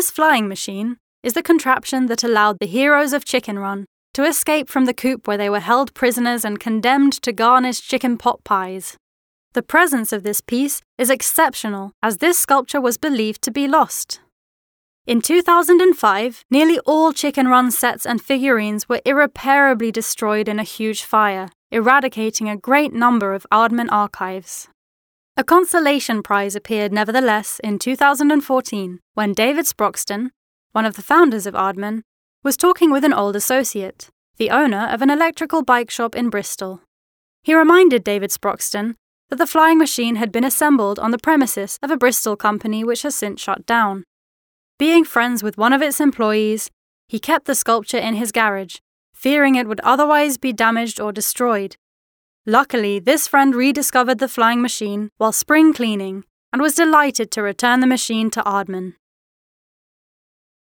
This flying machine is the contraption that allowed the heroes of Chicken Run to escape from the coop where they were held prisoners and condemned to garnish chicken pot pies. The presence of this piece is exceptional as this sculpture was believed to be lost. In 2005, nearly all Chicken Run sets and figurines were irreparably destroyed in a huge fire, eradicating a great number of Aardman archives. A consolation prize appeared nevertheless in 2014 when David Sproxton, one of the founders of Aardman, was talking with an old associate, the owner of an electrical bike shop in Bristol. He reminded David Sproxton that the flying machine had been assembled on the premises of a Bristol company which has since shut down. Being friends with one of its employees, he kept the sculpture in his garage, fearing it would otherwise be damaged or destroyed. Luckily, this friend rediscovered the flying machine while spring cleaning and was delighted to return the machine to Aardman.